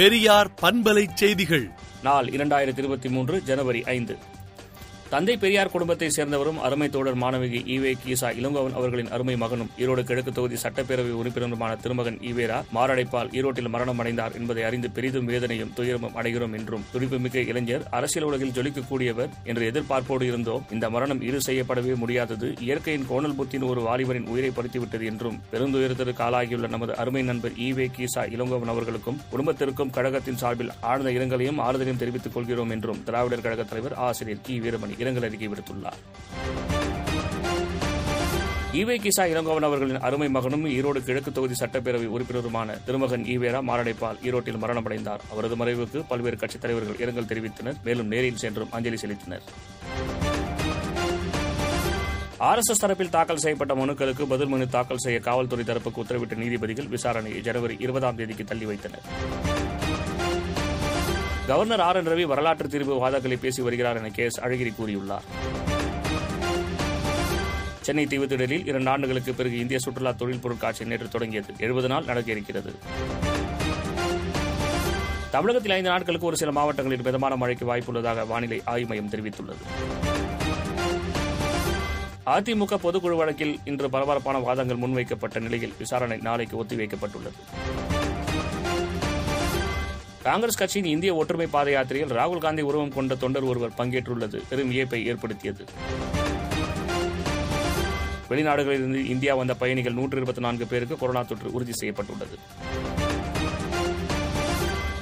பெரியார் பண்பலை செய்திகள். நாள் இரண்டாயிரத்தி இருபத்தி மூன்று ஜனவரி ஐந்து. தந்தை பெரியார் குடும்பத்தை சேர்ந்தவரும் அருமை தோழர் மாணவிகி ஈவே கீசா இளங்கோவன் அவர்களின் அருமை மகனும் ஈரோடு கிழக்கு தொகுதி சட்டப்பேரவை உறுப்பினருமான திருமகன் ஈவேரா மாரடைப்பால் ஈரோட்டில் மரணம் அடைந்தார் என்பதை அறிந்து பெரிதும் வேதனையும் துயரமும் அடைகிறோம் என்றும் துடிப்புமிக்க இளைஞர் அரசியல் உலகில் ஜொலிக்கக்கூடியவர் என்று எதிர்பார்ப்போடு இருந்தோம். இந்த மரணம் இரு செய்யப்படவே முடியாதது. இயற்கையின் கோணல் புத்தின் ஒரு வாலிபரின் உயிரை பறித்துவிட்டது என்றும் பெருந்துயரத்திற்கு ஆளாகியுள்ள நமது அருமை நண்பர் ஈவே கீசா இளங்கோவன் அவர்களுக்கும் குடும்பத்திற்கும் கழகத்தின் சார்பில் ஆழ்ந்த இரங்கலையும் ஆறுதலையும் தெரிவித்துக் கொள்கிறோம் என்றும் திராவிடர் கழக தலைவர் ஆசிரியர் கி வீரமணி இரங்கல் அறிக்கை விடுத்துள்ளார். ஈவே கிசா இளங்கோவன் அவர்களின் அருமை மகனும் ஈரோடு கிழக்கு தொகுதி சட்டப்பேரவை உறுப்பினருமான திருமகன் ஈவேரா மாரடைப்பால் ஈரோட்டில் மரணமடைந்தார். அவரது மறைவுக்கு பல்வேறு கட்சித் தலைவர்கள் இரங்கல் தெரிவித்தனர். மேலும் நேரில் சென்றும் அஞ்சலி செலுத்தினர். ஆர்எஸ்எஸ் தரப்பில் தாக்கல் செய்யப்பட்ட மனுக்களுக்கு பதில் மனு தாக்கல் செய்ய காவல்துறை தரப்புக்கு உத்தரவிட்ட நீதிபதிகள் விசாரணையை ஜனவரி இருபதாம் தேதிக்கு தள்ளி வைத்தனர். கவர்னர் ஆர் என் ரவி வரலாற்று தீர்வு வாதங்களை பேசி வருகிறார் என கே எஸ் அழகிரி கூறியுள்ளார். சென்னை தீவுத்திடலில் இரண்டு ஆண்டுகளுக்கு பிறகு இந்திய சுற்றுலா தொழில் பொருட்காட்சி நேற்று தொடங்கியது. எழுபது நாள் நடக்க இருக்கிறது. தமிழகத்தில் ஐந்து நாட்களுக்கு ஒரு சில மாவட்டங்களில் மிதமான மழைக்கு வாய்ப்புள்ளதாக வானிலை ஆய்வு மையம் தெரிவித்துள்ளது. அதிமுக பொதுக்குழு வழக்கில் இன்று பரபரப்பான வாதங்கள் முன்வைக்கப்பட்ட நிலையில் விசாரணை நாளைக்கு ஒத்திவைக்கப்பட்டுள்ளது. காங்கிரஸ் கட்சியின் இந்திய ஒற்றுமை பாத யாத்திரையில் ராகுல் காந்தி உருவம் கொண்ட தொண்டர் ஒருவர் பங்கேற்றுள்ளது. பெரும் வியப்பை ஏற்படுத்தியது. வெளிநாடுகளிலிருந்து இந்தியா வந்த பயணிகள் நூற்று இருபத்தி நான்கு பேருக்கு கொரோனா தொற்று உறுதி செய்யப்பட்டுள்ளது.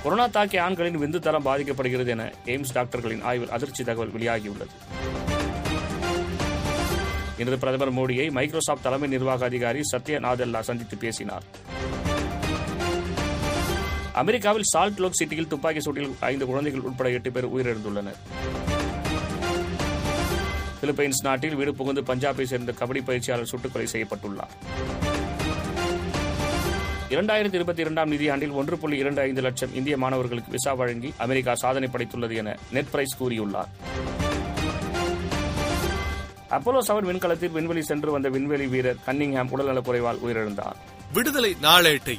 கொரோனா தாக்கிய ஆண்களின் விந்து தரம் பாதிக்கப்படுகிறது என எய்ம்ஸ் டாக்டர்களின் ஆய்வில் அதிர்ச்சி தகவல் வெளியாகியுள்ளது. இன்று பிரதமர் மோடியை மைக்ரோசாப்ட் தலைமை நிர்வாக அதிகாரி சத்ய நாதெல்லா சந்தித்து பேசினார். அமெரிக்காவில் சால்ட் லோக் சிட்டியில் துப்பாக்கி சூட்டில் ஐந்து குழந்தைகள் உட்பட எட்டு பேர் உயிரிழந்துள்ளனர். பிலிப்பைன்ஸ் நாட்டில் வீடு புகுந்து பஞ்சாபை சேர்ந்த கபடி பயிற்சியாளர் சுட்டுக்கொலை செய்யப்பட்டுள்ளார். இரண்டாயிரத்தி இருபத்தி இரண்டாம் நிதியாண்டில் ஒன்று புள்ளி இரண்டு ஐந்து லட்சம் இந்திய மாணவர்களுக்கு விசா வழங்கி அமெரிக்கா சாதனை படைத்துள்ளது என நெட் பிரைஸ் கூறியுள்ளார். அப்போலோ செவன் விண்கலத்தில் விண்வெளி சென்று வந்த விண்வெளி வீரர் கன்னிங்ஹாம் உடல்நலக்குறைவால் உயிரிழந்தார். விடுதலை நாளேட்டை